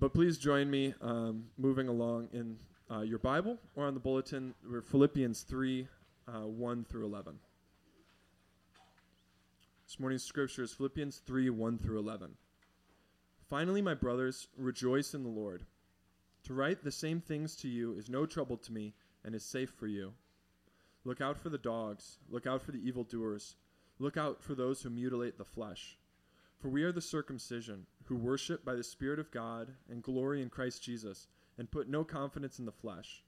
But please join me um, moving along in uh, your Bible or on the bulletin. Philippians 3 uh, 1 through 11. This morning's scripture is Philippians 3 1 through 11. Finally, my brothers, rejoice in the Lord. To write the same things to you is no trouble to me and is safe for you. Look out for the dogs, look out for the evildoers, look out for those who mutilate the flesh. For we are the circumcision, who worship by the Spirit of God and glory in Christ Jesus, and put no confidence in the flesh.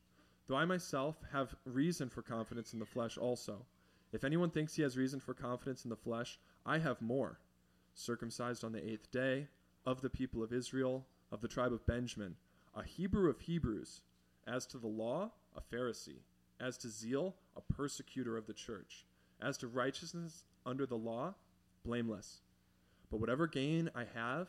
Though I myself have reason for confidence in the flesh also. If anyone thinks he has reason for confidence in the flesh, I have more. Circumcised on the eighth day, of the people of Israel, of the tribe of Benjamin, a Hebrew of Hebrews, as to the law, a Pharisee, as to zeal, a persecutor of the church, as to righteousness under the law, blameless. But whatever gain I have,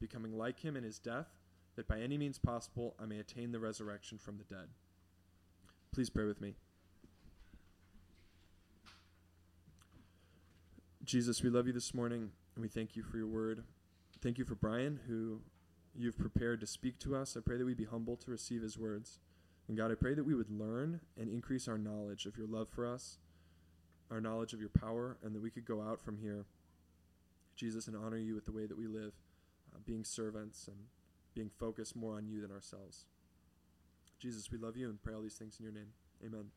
becoming like him in his death, that by any means possible I may attain the resurrection from the dead. Please pray with me. Jesus, we love you this morning, and we thank you for your word. Thank you for Brian, who you've prepared to speak to us. I pray that we be humble to receive his words. And God, I pray that we would learn and increase our knowledge of your love for us, our knowledge of your power, and that we could go out from here, Jesus, and honor you with the way that we live, uh, being servants and being focused more on you than ourselves. Jesus, we love you and pray all these things in your name. Amen.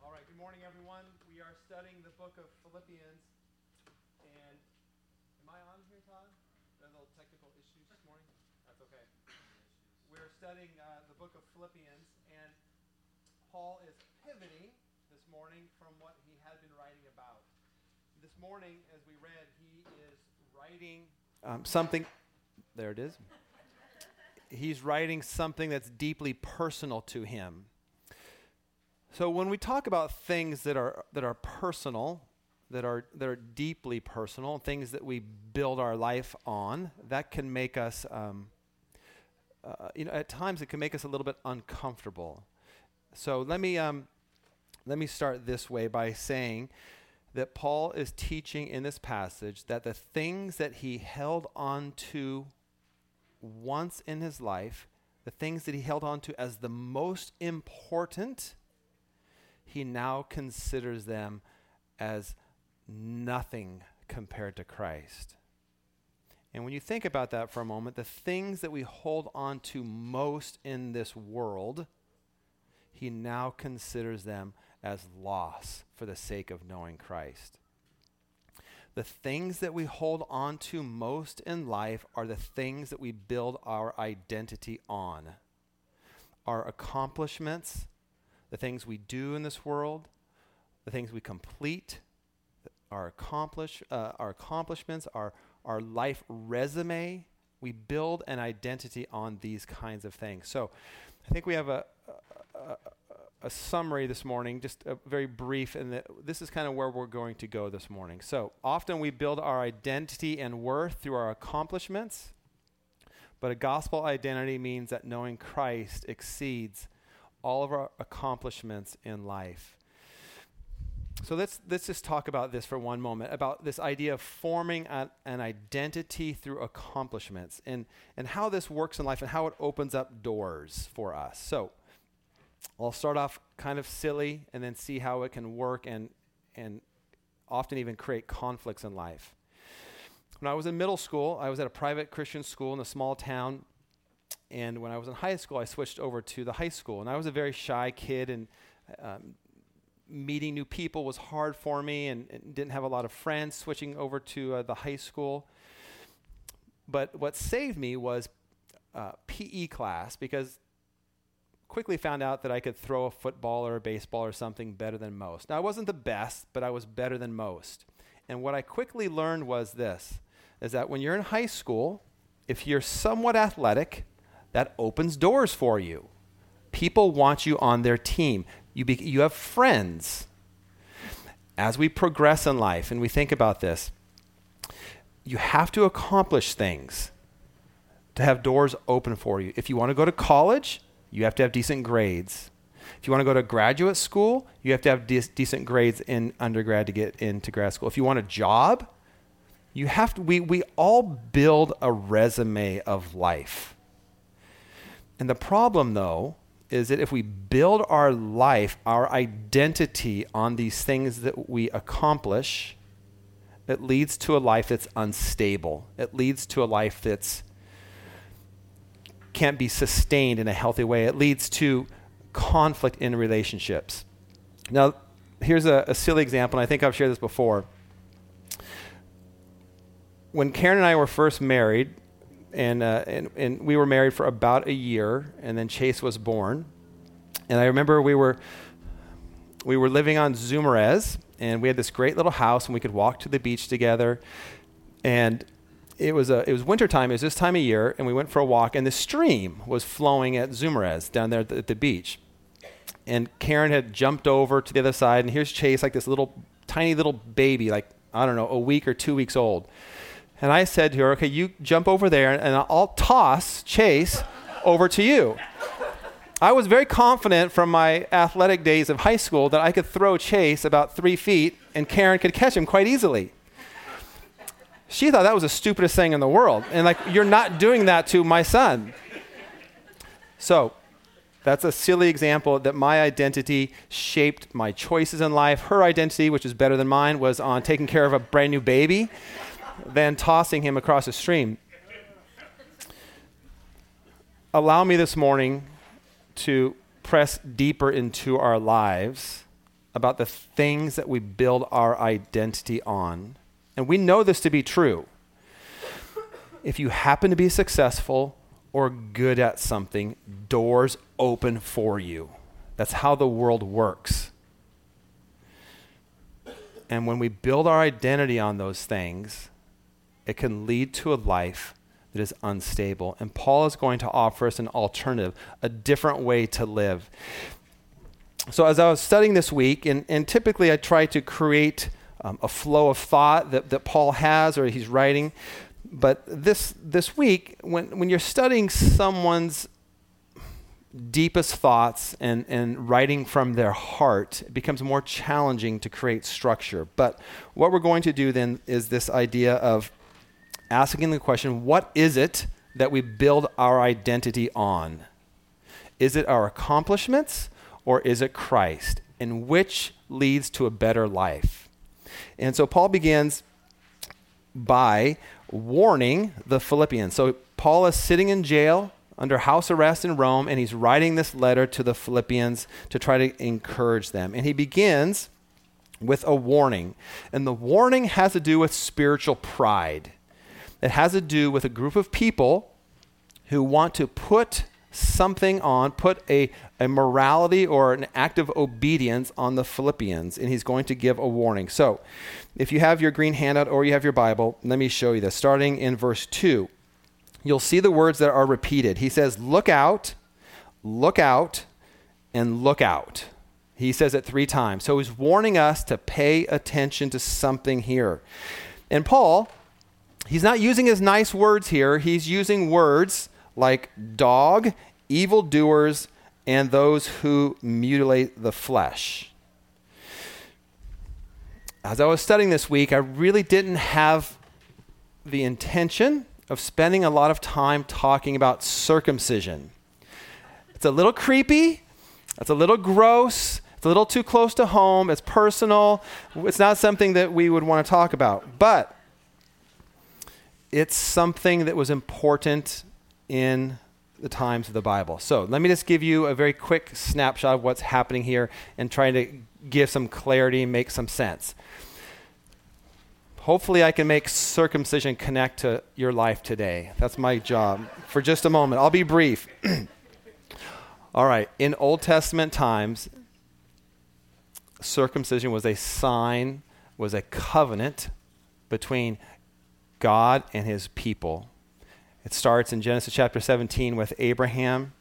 All right, good morning, everyone. We are studying the book of Philippians. And am I on here, Todd? There little technical issues this morning? That's okay. We're studying uh, the book of Philippians, Paul is pivoting this morning from what he had been writing about. This morning, as we read, he is writing um, something. There it is. He's writing something that's deeply personal to him. So when we talk about things that are that are personal, that are that are deeply personal, things that we build our life on, that can make us, um, uh, you know, at times it can make us a little bit uncomfortable. So let me um, let me start this way by saying that Paul is teaching in this passage that the things that he held on to once in his life, the things that he held on to as the most important he now considers them as nothing compared to Christ. And when you think about that for a moment, the things that we hold on to most in this world, he now considers them as loss for the sake of knowing Christ. The things that we hold on to most in life are the things that we build our identity on. Our accomplishments, the things we do in this world, the things we complete, our accomplish, uh, our accomplishments, our our life resume. We build an identity on these kinds of things. So, I think we have a a, summary this morning, just a very brief, and this is kind of where we're going to go this morning. So, often we build our identity and worth through our accomplishments, but a gospel identity means that knowing Christ exceeds all of our accomplishments in life. So let's let's just talk about this for one moment about this idea of forming an identity through accomplishments and and how this works in life and how it opens up doors for us. So I'll start off kind of silly and then see how it can work and and often even create conflicts in life. When I was in middle school, I was at a private Christian school in a small town and when I was in high school, I switched over to the high school. And I was a very shy kid, and um, meeting new people was hard for me and, and, didn't have a lot of friends switching over to uh, the high school. But what saved me was uh, PE class because quickly found out that I could throw a football or a baseball or something better than most. Now, I wasn't the best, but I was better than most. And what I quickly learned was this is that when you're in high school, if you're somewhat athletic, that opens doors for you. People want you on their team. You, be, you have friends. As we progress in life and we think about this, you have to accomplish things to have doors open for you. If you want to go to college, you have to have decent grades. If you want to go to graduate school, you have to have de- decent grades in undergrad to get into grad school. If you want a job, you have to we we all build a resume of life. And the problem though is that if we build our life, our identity on these things that we accomplish, it leads to a life that's unstable. It leads to a life that's can't be sustained in a healthy way. It leads to conflict in relationships. Now, here's a, a silly example, and I think I've shared this before. When Karen and I were first married, and, uh, and, and we were married for about a year, and then Chase was born. And I remember we were, we were living on Zumirez, and we had this great little house, and we could walk to the beach together. And it was a, it was wintertime. It was this time of year, and we went for a walk, and the stream was flowing at Zumirez down there at the, at the beach. And Karen had jumped over to the other side, and here's Chase, like this little, tiny little baby, like I don't know, a week or two weeks old. And I said to her, "Okay, you jump over there, and I'll toss Chase over to you." I was very confident from my athletic days of high school that I could throw Chase about three feet, and Karen could catch him quite easily she thought that was the stupidest thing in the world. And like, you're not doing that to my son. So, that's a silly example that my identity shaped my choices in life. Her identity, which is better than mine, was on taking care of a brand new baby, than tossing him across a stream. Allow me this morning to press deeper into our lives about the things that we build our identity on and we know this to be true. If you happen to be successful or good at something, doors open for you. That's how the world works. And when we build our identity on those things, it can lead to a life that is unstable. And Paul is going to offer us an alternative, a different way to live. So, as I was studying this week, and, and typically I try to create um, a flow of thought that, that Paul has or he's writing. But this, this week, when, when you're studying someone's deepest thoughts and, and writing from their heart, it becomes more challenging to create structure. But what we're going to do then is this idea of asking the question what is it that we build our identity on? Is it our accomplishments or is it Christ? And which leads to a better life? And so Paul begins by warning the Philippians. So Paul is sitting in jail under house arrest in Rome, and he's writing this letter to the Philippians to try to encourage them. And he begins with a warning. And the warning has to do with spiritual pride. It has to do with a group of people who want to put something on, put a, a morality or an act of obedience on the Philippians, and he's going to give a warning. So, if you have your green handout or you have your Bible, let me show you this. Starting in verse 2, you'll see the words that are repeated. He says, Look out, look out, and look out. He says it three times. So he's warning us to pay attention to something here. And Paul, he's not using his nice words here, he's using words like dog, evildoers, and those who mutilate the flesh. As I was studying this week, I really didn't have the intention of spending a lot of time talking about circumcision. It's a little creepy, it's a little gross, it's a little too close to home, it's personal, it's not something that we would want to talk about. But it's something that was important in the times of the Bible. So let me just give you a very quick snapshot of what's happening here and trying to give some clarity make some sense. Hopefully, I can make circumcision connect to your life today. That's my job. For just a moment, I'll be brief. All right. In Old Testament times, circumcision was a sign, was a covenant between God and his people. It starts in Genesis chapter 17 with Abraham,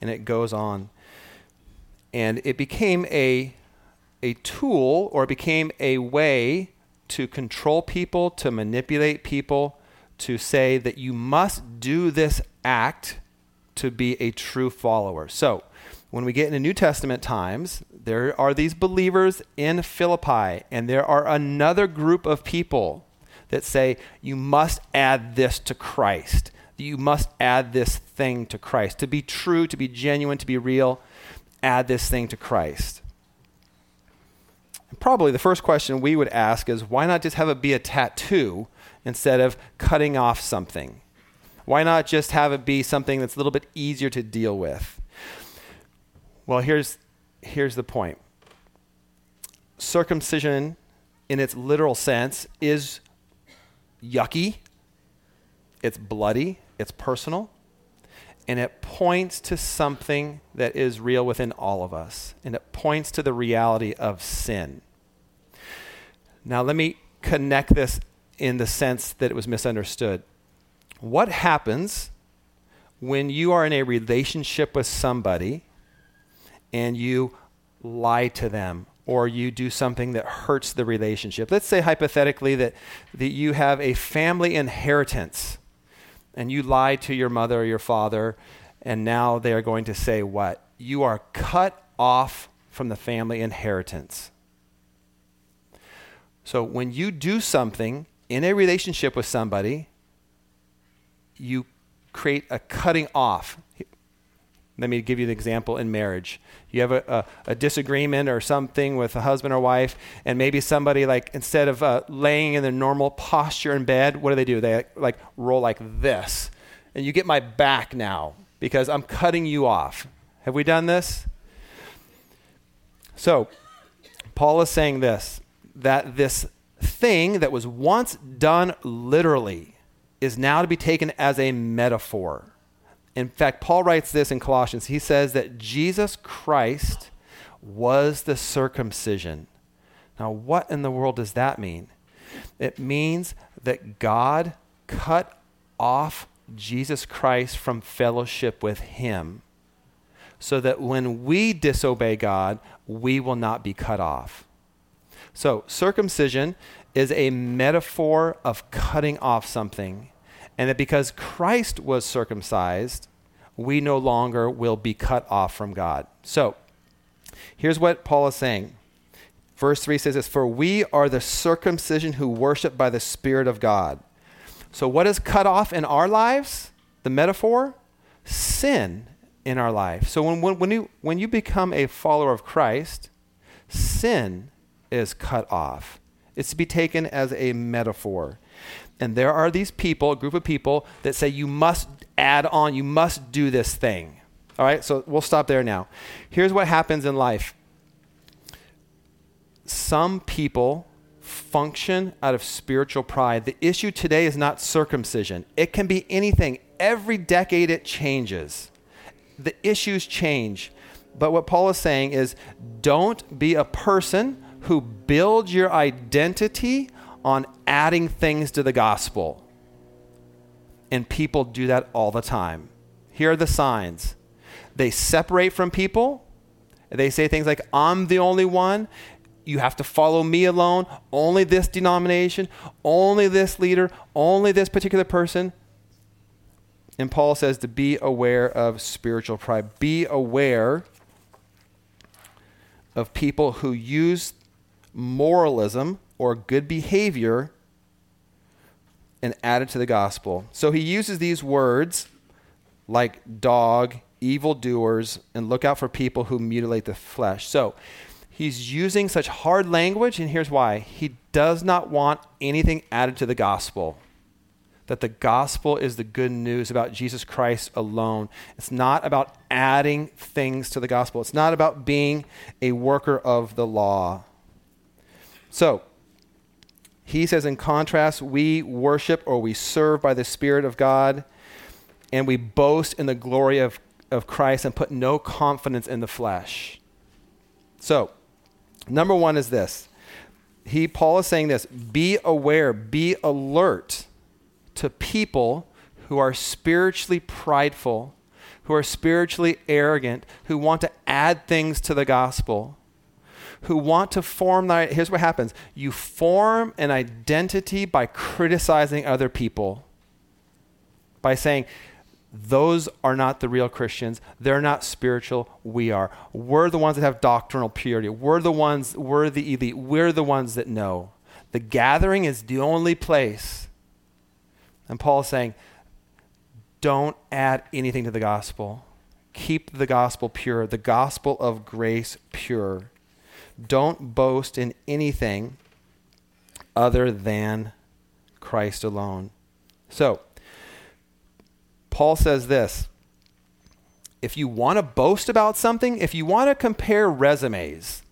and it goes on. And it became a, a tool or became a way to control people, to manipulate people, to say that you must do this act to be a true follower. So, when we get into New Testament times, there are these believers in Philippi, and there are another group of people that say, you must add this to Christ. You must add this thing to Christ. To be true, to be genuine, to be real, add this thing to Christ. Probably the first question we would ask is why not just have it be a tattoo instead of cutting off something? Why not just have it be something that's a little bit easier to deal with? Well, here's, here's the point circumcision, in its literal sense, is yucky, it's bloody, it's personal, and it points to something that is real within all of us, and it points to the reality of sin. Now, let me connect this in the sense that it was misunderstood. What happens when you are in a relationship with somebody and you lie to them or you do something that hurts the relationship? Let's say hypothetically that, that you have a family inheritance and you lie to your mother or your father, and now they are going to say what? You are cut off from the family inheritance. So when you do something in a relationship with somebody, you create a cutting off. Let me give you an example in marriage. You have a, a, a, disagreement or something with a husband or wife, and maybe somebody, like, instead of uh, laying in their normal posture in bed, what do they do? They, like, roll like this. And you get my back now because I'm cutting you off. Have we done this? So, Paul is saying this that this thing that was once done literally is now to be taken as a metaphor. In fact, Paul writes this in Colossians. He says that Jesus Christ was the circumcision. Now, what in the world does that mean? It means that God cut off Jesus Christ from fellowship with Him so that when we disobey God, we will not be cut off. So, circumcision is a metaphor of cutting off something. And that because Christ was circumcised, we no longer will be cut off from God. So, here's what Paul is saying. Verse 3 says this For we are the circumcision who worship by the Spirit of God. So, what is cut off in our lives? The metaphor? Sin in our life. So, when, when, when, you, when you become a follower of Christ, sin is cut off. It's to be taken as a metaphor. And there are these people, a group of people, that say you must add on, you must do this thing. All right, so we'll stop there now. Here's what happens in life some people function out of spiritual pride. The issue today is not circumcision, it can be anything. Every decade it changes, the issues change. But what Paul is saying is don't be a person who builds your identity on adding things to the gospel. And people do that all the time. Here are the signs they separate from people. They say things like, I'm the only one. You have to follow me alone. Only this denomination. Only this leader. Only this particular person. And Paul says to be aware of spiritual pride. Be aware of people who use moralism or good behavior and add it to the gospel. So he uses these words like dog, evildoers, and look out for people who mutilate the flesh. So he's using such hard language, and here's why. He does not want anything added to the gospel. That the gospel is the good news about Jesus Christ alone. It's not about adding things to the gospel, it's not about being a worker of the law. So, he says, in contrast, we worship or we serve by the Spirit of God, and we boast in the glory of, of Christ and put no confidence in the flesh. So, number one is this. He Paul is saying this, be aware, be alert to people who are spiritually prideful, who are spiritually arrogant, who want to add things to the gospel, who want to form that. Here's what happens you form an identity by criticizing other people, by saying, those are not the real Christians. They're not spiritual. We are. We're the ones that have doctrinal purity. We're the ones, we're the elite. We're the ones that know. The gathering is the only place. And Paul is saying, don't add anything to the gospel. Keep the gospel pure, the gospel of grace pure. Don't boast in anything other than Christ alone. So, Paul says this if you want to boast about something, if you want to compare resumes,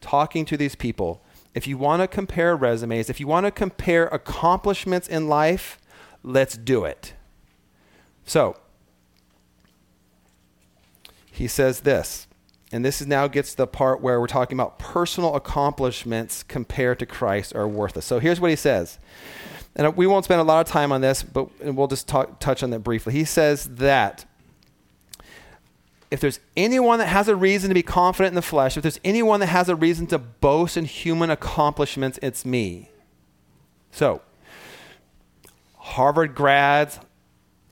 talking to these people, if you want to compare resumes, if you want to compare accomplishments in life, let's do it. So, he says this, and this is now gets to the part where we're talking about personal accomplishments compared to Christ are worthless. So here's what he says. And we won't spend a lot of time on this, but we'll just talk, touch on that briefly. He says that if there's anyone that has a reason to be confident in the flesh, if there's anyone that has a reason to boast in human accomplishments, it's me. So, Harvard grads,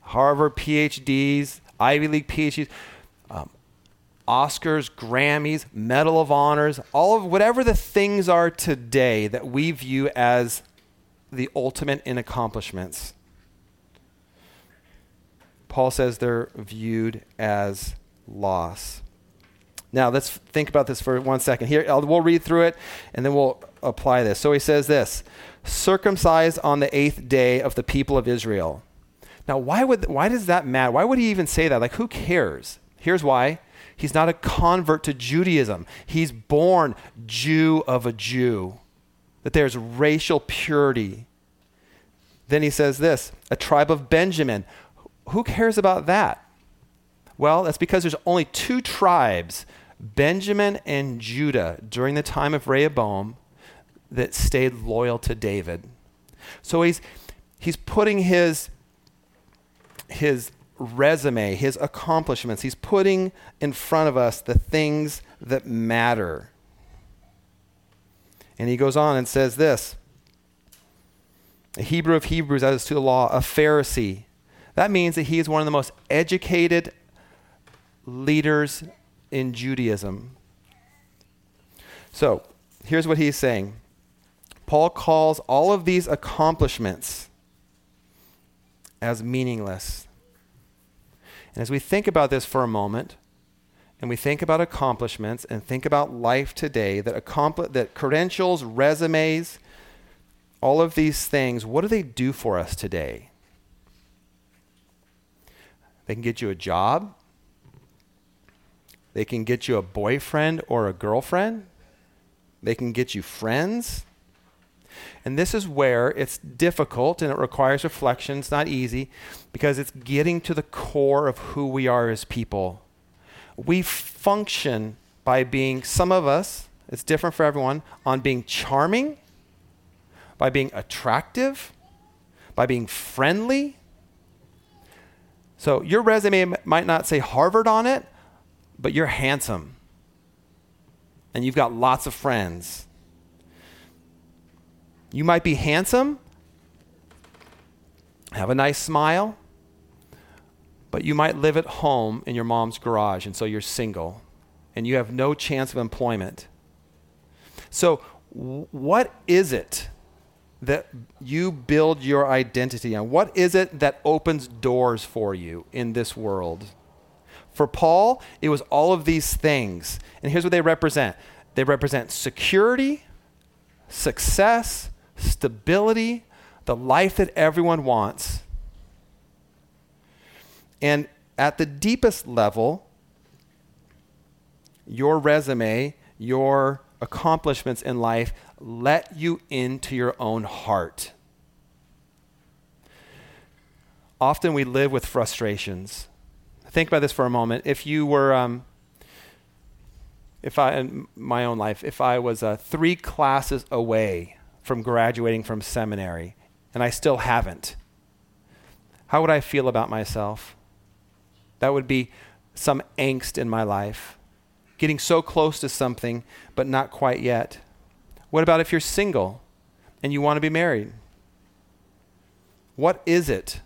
Harvard PhDs, Ivy League PhDs, um, Oscars, Grammys, Medal of Honors, all of whatever the things are today that we view as the ultimate in accomplishments. Paul says they're viewed as loss. Now, let's think about this for one second. Here, I'll, we'll read through it and then we'll apply this. So he says this circumcised on the eighth day of the people of Israel. Now, why, would, why does that matter? Why would he even say that? Like, who cares? Here's why. He's not a convert to Judaism. He's born Jew of a Jew that there's racial purity. Then he says this a tribe of Benjamin. Who cares about that? Well, that's because there's only two tribes, Benjamin and Judah, during the time of Rehoboam that stayed loyal to David. So he's, he's putting his, his resume, his accomplishments, he's putting in front of us the things that matter. And he goes on and says this a Hebrew of Hebrews as to the law, a Pharisee. That means that he is one of the most educated leaders in Judaism. So, here's what he's saying Paul calls all of these accomplishments as meaningless. And as we think about this for a moment, and we think about accomplishments and think about life today, that, accompli- that credentials, resumes, all of these things, what do they do for us today? They can get you a job. They can get you a boyfriend or a girlfriend. They can get you friends. And this is where it's difficult and it requires reflection. It's not easy because it's getting to the core of who we are as people we function by being, some of us, it's different for everyone, on being charming, by being attractive, by being friendly. So your resume might not say Harvard on it, but you're handsome. And you've got lots of friends. You might be handsome, have a nice smile, but you might live at home in your mom's garage, and so you're single, and you have no chance of employment. So, what is it that you build your identity on? What is it that opens doors for you in this world? For Paul, it was all of these things. And here's what they represent they represent security, success, stability, the life that everyone wants. And at the deepest level, your resume, your accomplishments in life let you into your own heart. Often we live with frustrations. think about this for a moment. If you were, um, if I, in my own life, if I was uh, three classes away from graduating from seminary and I still haven't, how would I feel about myself? That would be some angst in my life. Getting so close to something, but not quite yet. What about if you're single and you want to be married? What is it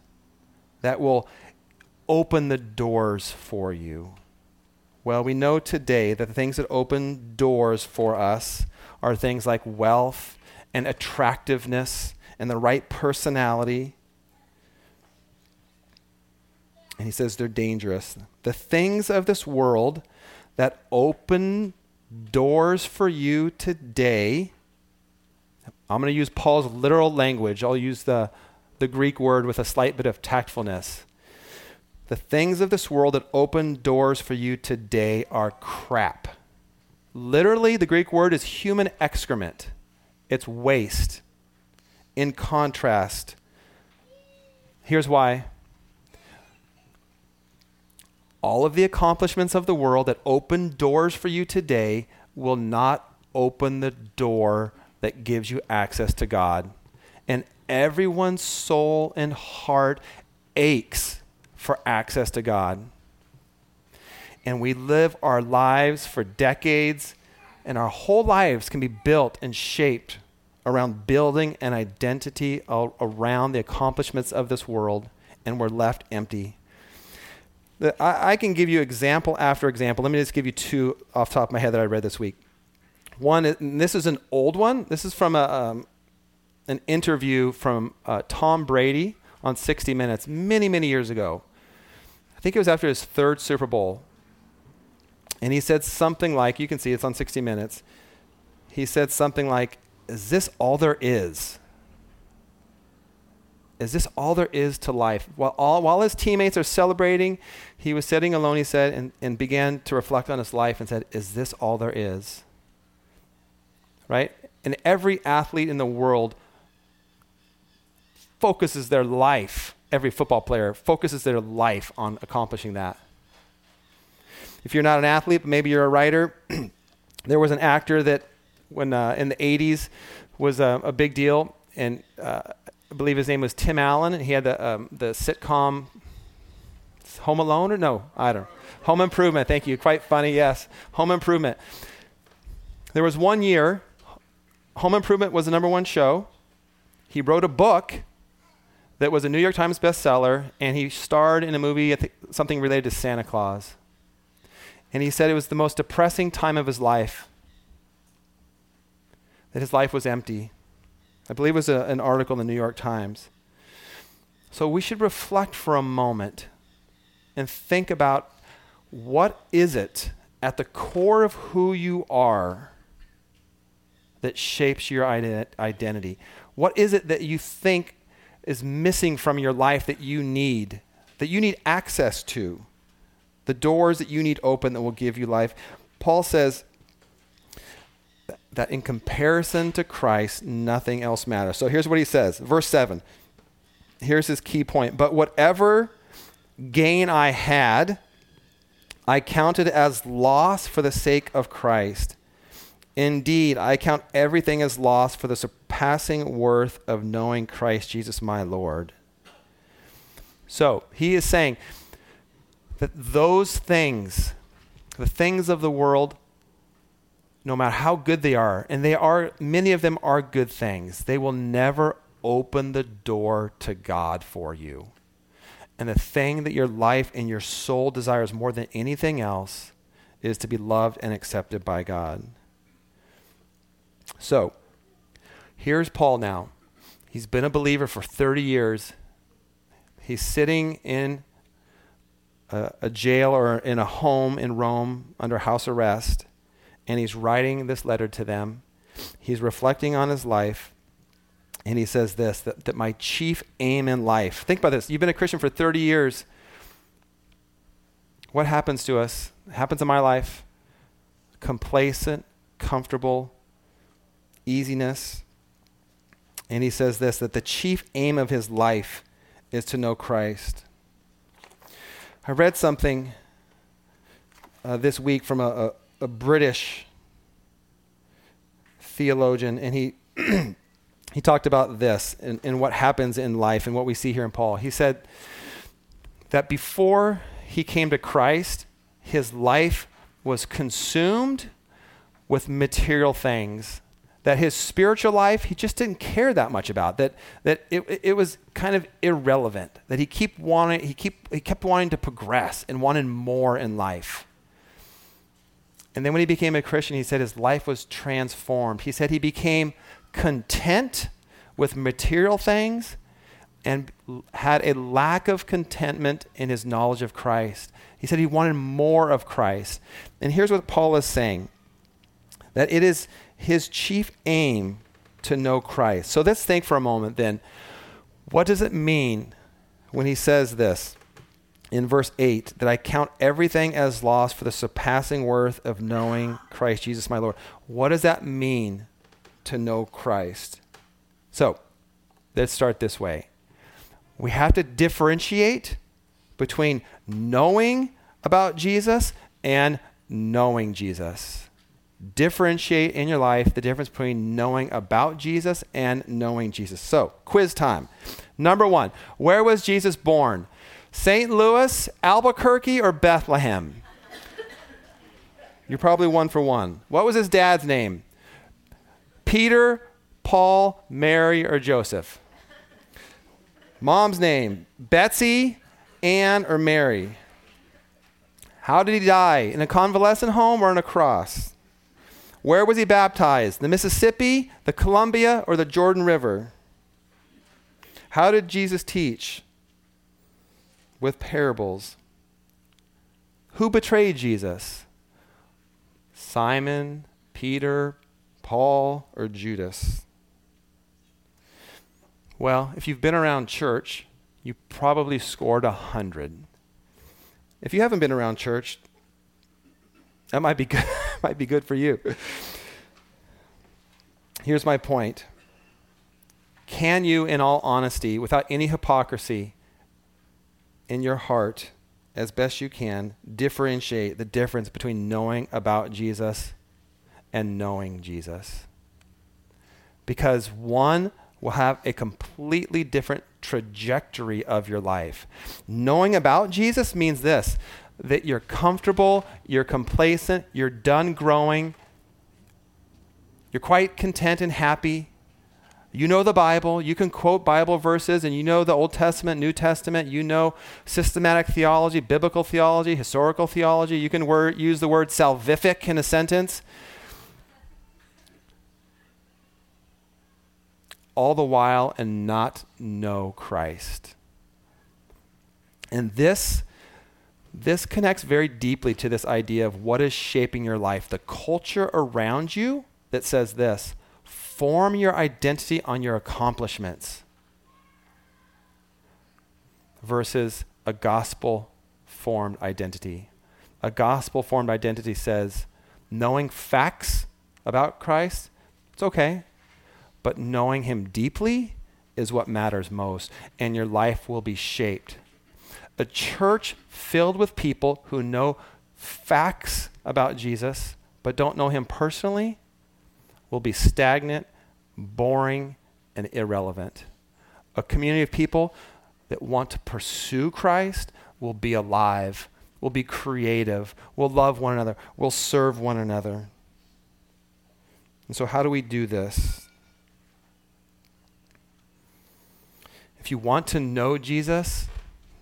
that will open the doors for you? Well, we know today that the things that open doors for us are things like wealth and attractiveness and the right personality. And he says they're dangerous. The things of this world that open doors for you today. I'm going to use Paul's literal language. I'll use the the Greek word with a slight bit of tactfulness. The things of this world that open doors for you today are crap. Literally, the Greek word is human excrement, it's waste. In contrast, here's why. All of the accomplishments of the world that open doors for you today will not open the door that gives you access to God. And everyone's soul and heart aches for access to God. And we live our lives for decades, and our whole lives can be built and shaped around building an identity around the accomplishments of this world, and we're left empty. I, I can give you example after example. Let me just give you two off top of my head that I read this week. One, this is an old one. This is from a, um, an interview from uh, Tom Brady on 60 Minutes many, many years ago. I think it was after his third Super Bowl. And he said something like, you can see it's on 60 Minutes. He said something like, Is this all there is? Is this all there is to life? While, all, while his teammates are celebrating, he was sitting alone, he said, and, and began to reflect on his life and said, Is this all there is? Right? And every athlete in the world focuses their life, every football player focuses their life on accomplishing that. If you're not an athlete, but maybe you're a writer, there was an actor that, when uh, in the 80s, was a, a big deal, and uh, I believe his name was Tim Allen, and he had the um, the sitcom Home Alone or no, I don't know. Home Improvement. Thank you. Quite funny. Yes, Home Improvement. There was one year, Home Improvement was the number one show. He wrote a book that was a New York Times bestseller, and he starred in a movie, something related to Santa Claus. And he said it was the most depressing time of his life, that his life was empty. I believe it was a, an article in the New York Times. So we should reflect for a moment and think about what is it at the core of who you are that shapes your identity? What is it that you think is missing from your life that you need, that you need access to, the doors that you need open that will give you life. Paul says that in comparison to Christ, nothing else matters. So here's what he says, verse 7. Here's his key point. But whatever gain I had, I counted as loss for the sake of Christ. Indeed, I count everything as loss for the surpassing worth of knowing Christ Jesus my Lord. So he is saying that those things, the things of the world, no matter how good they are, and they are, many of them are good things, they will never open the door to God for you. And the thing that your life and your soul desires more than anything else is to be loved and accepted by God. So, here's Paul now. He's been a believer for 30 years. He's sitting in a, a, jail or in a home in Rome under house arrest, and he's writing this letter to them. He's reflecting on his life, and he says this that, that my chief aim in life. Think about this. You've been a Christian for 30 years. What happens to us? Happens in my life. Complacent, comfortable, easiness. And he says this that the chief aim of his life is to know Christ. I read something uh, this week from a, a British theologian, and he he talked about this and, and what happens in life and what we see here in Paul. He said that before he came to Christ, his life was consumed with material things that his spiritual life he just didn't care that much about that that it, it was kind of irrelevant that he keep wanting he keep he kept wanting to progress and wanted more in life and then when he became a christian he said his life was transformed he said he became content with material things and had a lack of contentment in his knowledge of christ he said he wanted more of christ and here's what paul is saying that it is his chief aim to know Christ. So let's think for a moment then. What does it mean when he says this in verse 8 that I count everything as loss for the surpassing worth of knowing Christ Jesus my Lord? What does that mean to know Christ? So let's start this way. We have to differentiate between knowing about Jesus and knowing Jesus differentiate in your life the difference between knowing about Jesus and knowing Jesus. So, quiz time. Number one, where was Jesus born? St. Louis, Albuquerque, or Bethlehem? You're probably one for one. What was his dad's name? Peter, Paul, Mary, or Joseph? Mom's name? Betsy, Anne, or Mary? How did he die? In a convalescent home or on a cross? Where was he baptized? The Mississippi, the Columbia, or the Jordan River? How did Jesus teach? With parables. Who betrayed Jesus? Simon, Peter, Paul, or Judas? Well, if you've been around church, you probably scored a hundred. If you haven't been around church, that might be good, might be good for you. Here's my point. Can you, in all honesty, without any hypocrisy in your heart, as best you can, differentiate the difference between knowing about Jesus and knowing Jesus? Because one will have a completely different trajectory of your life. Knowing about Jesus means this that you're comfortable, you're complacent, you're done growing, you're quite content and happy. You know the Bible, you can quote Bible verses, and you know the Old Testament, New Testament, you know systematic theology, biblical theology, historical theology. You can use the word salvific in a sentence. All the while and not know Christ. And this this connects very deeply to this idea of what is shaping your life. The culture around you that says this form your identity on your accomplishments versus a gospel formed identity. A gospel formed identity says knowing facts about Christ, it's okay, but knowing him deeply is what matters most, and your life will be shaped a church filled with people who know facts about Jesus but don't know him personally will be stagnant, boring, and irrelevant. A community of people that want to pursue Christ will be alive, will be creative, will love one another, will serve one another. And so, how do we do this? If you want to know Jesus,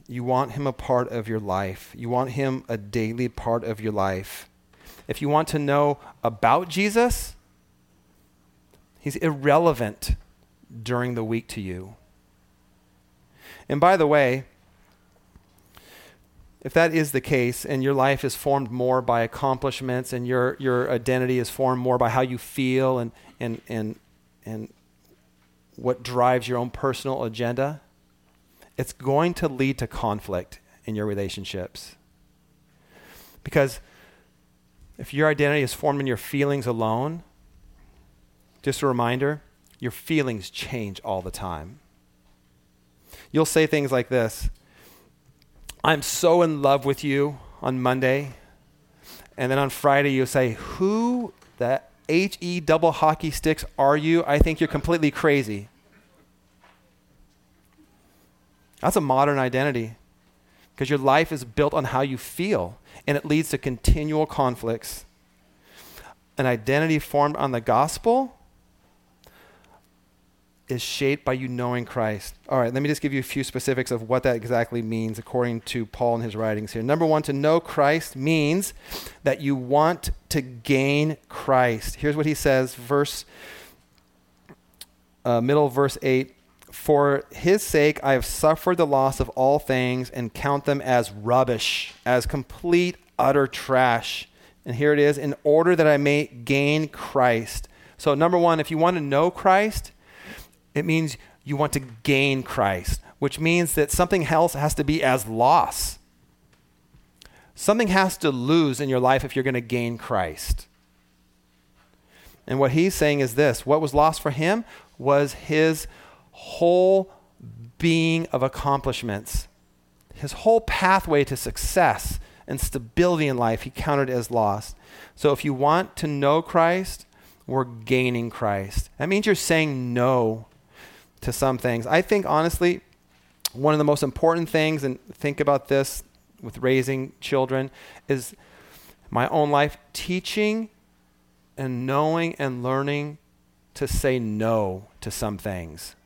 you want him a part of your life. You want him a daily part of your life. If you want to know about Jesus, he's irrelevant during the week to you. And by the way, if that is the case and your life is formed more by accomplishments and your, your identity is formed more by how you feel and, and, and, and what drives your own personal agenda, it's going to lead to conflict in your relationships. Because if your identity is formed in your feelings alone, just a reminder, your feelings change all the time. You'll say things like this I'm so in love with you on Monday. And then on Friday, you'll say, Who the H E double hockey sticks are you? I think you're completely crazy. That's a modern identity because your life is built on how you feel and it leads to continual conflicts. An identity formed on the gospel is shaped by you knowing Christ. All right, let me just give you a few specifics of what that exactly means according to Paul in his writings here. Number one, to know Christ means that you want to gain Christ. Here's what he says, verse, uh, middle verse 8. For his sake, I have suffered the loss of all things and count them as rubbish, as complete, utter trash. And here it is, in order that I may gain Christ. So, number one, if you want to know Christ, it means you want to gain Christ, which means that something else has to be as loss. Something has to lose in your life if you're going to gain Christ. And what he's saying is this what was lost for him was his whole being of accomplishments, his whole pathway to success and stability in life, he counted as lost. So if you want to know Christ, we're gaining Christ. That means you're saying no to some things. I think, honestly, one of the most important things, and think about this with raising children, is my own life teaching and knowing and learning to say no to some things.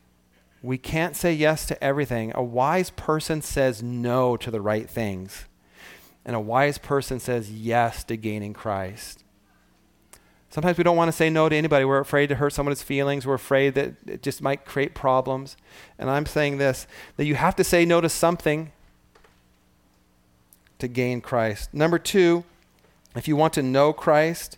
We can't say yes to everything. A wise person says no to the right things, and a wise person says yes to gaining Christ. Sometimes we don't want to say no to anybody. We're afraid to hurt someone's feelings. We're afraid that it just might create problems. And I'm saying this that you have to say no to something to gain Christ. Number two, if you want to know Christ,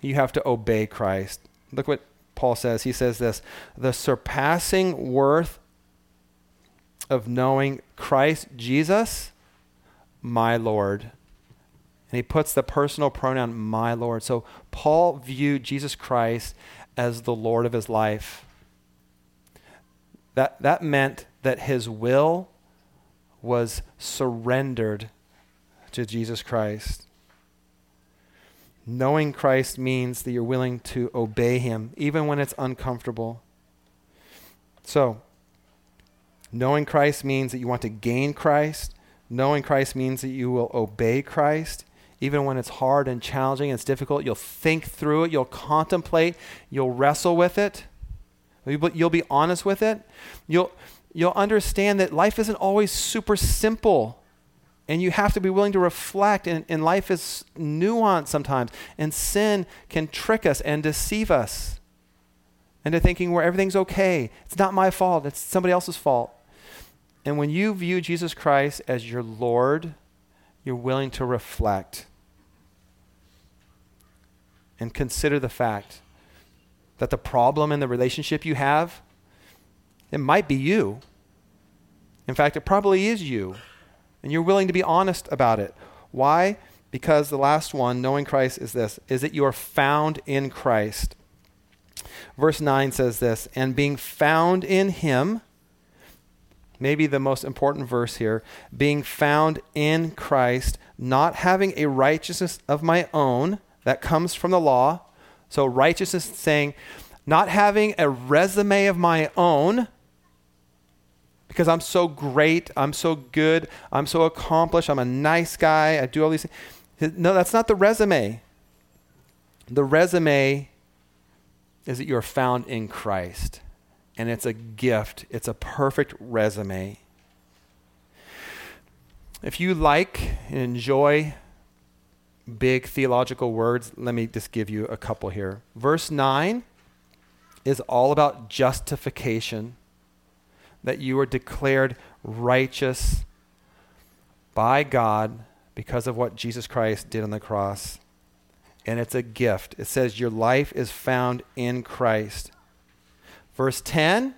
you have to obey Christ. Look what Paul says. He says this the surpassing worth of knowing Christ Jesus, my Lord. And he puts the personal pronoun, my Lord. So Paul viewed Jesus Christ as the Lord of his life. That, that meant that his will was surrendered to Jesus Christ. Knowing Christ means that you're willing to obey him, even when it's uncomfortable. So, knowing Christ means that you want to gain Christ. Knowing Christ means that you will obey Christ even when it's hard and challenging and it's difficult, you'll think through it, you'll contemplate, you'll wrestle with it, you'll be honest with it. You'll, you'll understand that life isn't always super simple. And you have to be willing to reflect, and, and life is nuanced sometimes. And sin can trick us and deceive us into thinking where everything's okay. It's not my fault, it's somebody else's fault. And when you view Jesus Christ as your Lord, you're willing to reflect and consider the fact that the problem in the relationship you have it might be you. In fact it probably is you and you're willing to be honest about it. Why? Because the last one knowing christ is this. Is that you are found in christ? Verse 9 says this and being found in him maybe the most important verse here being found in Christ, not having a righteousness of my own that comes from the law. So, righteousness saying, not having a resume of my own because I'm so great, I'm so good, I'm so accomplished, I'm a nice guy, I do all these things. No, that's not the resume. The resume is that you're found in Christ and it's a gift. It's a perfect resume. If you like and enjoy big theological words, let me just give you a couple here. Verse 9 is all about justification, that you are declared righteous by God because of what Jesus Christ did on the cross. And it's a gift. It says, Your life is found in Christ. Verse 10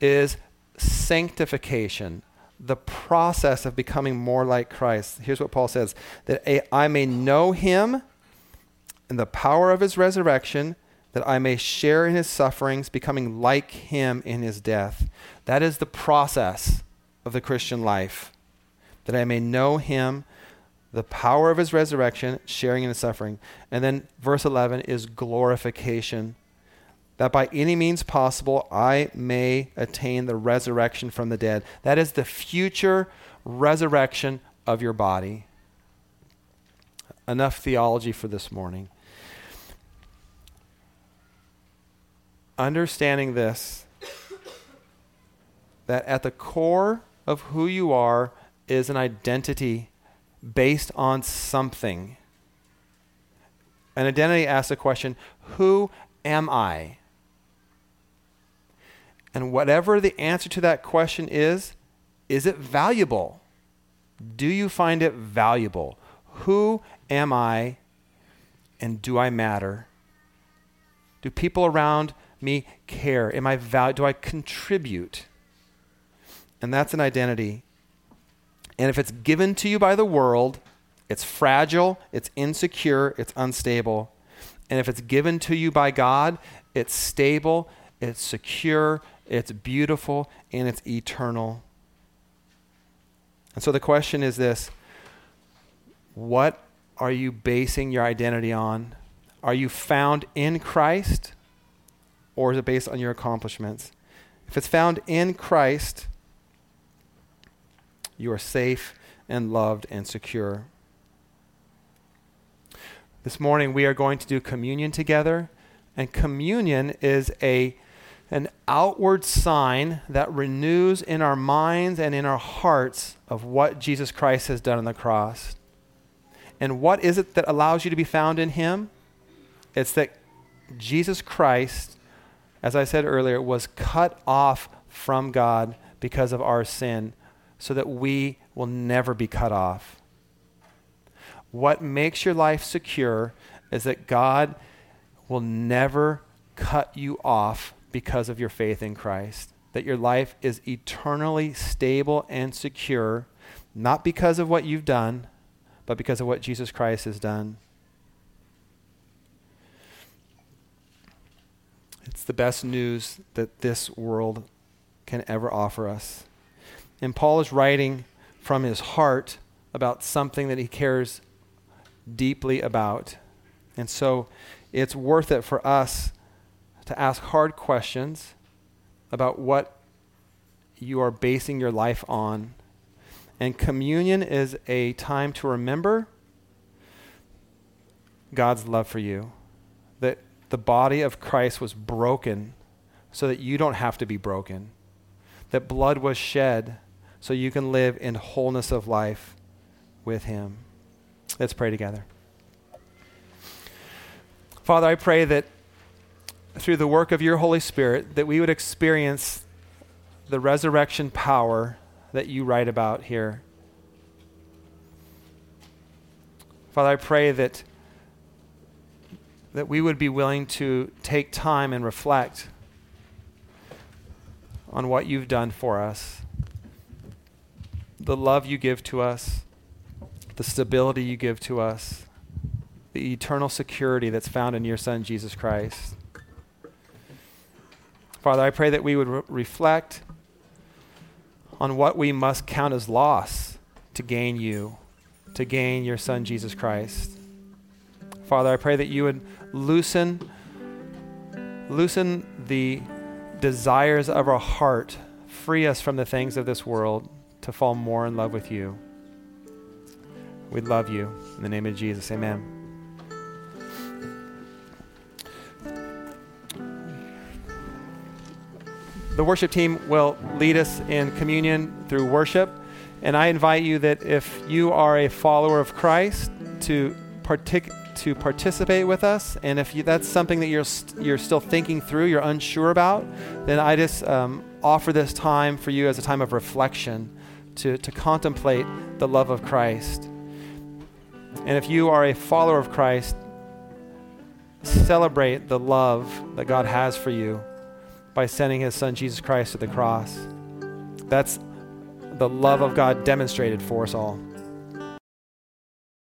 is sanctification, the process of becoming more like Christ. Here's what Paul says that I may know him and the power of his resurrection, that I may share in his sufferings, becoming like him in his death. That is the process of the Christian life. that I may know him, the power of his resurrection, sharing in his suffering. And then verse 11 is glorification. That by any means possible I may attain the resurrection from the dead. That is the future resurrection of your body. Enough theology for this morning. Understanding this, that at the core of who you are is an identity based on something. An identity asks the question Who am I? And whatever the answer to that question is, is it valuable? Do you find it valuable? Who am I and do I matter? Do people around me care? Am I val- do I contribute? And that's an identity and if it's given to you by the world, it's fragile, it's insecure, it's unstable. And if it's given to you by God, it's stable, it's secure, it's beautiful, and it's eternal. And so the question is this What are you basing your identity on? Are you found in Christ, or is it based on your accomplishments? If it's found in Christ, you are safe and loved and secure. This morning we are going to do communion together, and communion is a an outward sign that renews in our minds and in our hearts of what Jesus Christ has done on the cross. And what is it that allows you to be found in him? It's that Jesus Christ, as I said earlier, was cut off from God because of our sin so that we will never be cut off. What makes your life secure is that God will never cut you off because of your faith in Christ. That your life is eternally stable and secure, not because of what you've done, but because of what Jesus Christ has done. It's the best news that this world can ever offer us. And Paul is writing from his heart about something that he cares deeply about. And so it's worth it for us to ask hard questions about what you are basing your life on. And communion is a time to remember God's love for you. That the body of Christ was broken so that you don't have to be broken. That blood was shed so you can live in wholeness of life with Him. Let's pray together. Father, I pray that through the work of your Holy Spirit, that we would experience the resurrection power that you write about here. Father, I pray that, that we would be willing to take time and reflect on what you've done for us the love you give to us, the stability you give to us, the eternal security that's found in your Son, Jesus Christ. Father, I pray that we would re- reflect on what we must count as loss to gain you, to gain your Son, Jesus Christ. Father, I pray that you would loosen, loosen the desires of our heart, free us from the things of this world to fall more in love with you. We love you. In the name of Jesus, amen. The worship team will lead us in communion through worship. And I invite you that if you are a follower of Christ, to partic- to participate with us. And if you, that's something that you're, st- you're still thinking through, you're unsure about, then I just um, offer this time for you as a time of reflection to, to contemplate the love of Christ. And if you are a follower of Christ, celebrate the love that God has for you by sending his son Jesus Christ to the cross. That's the love of God demonstrated for us all.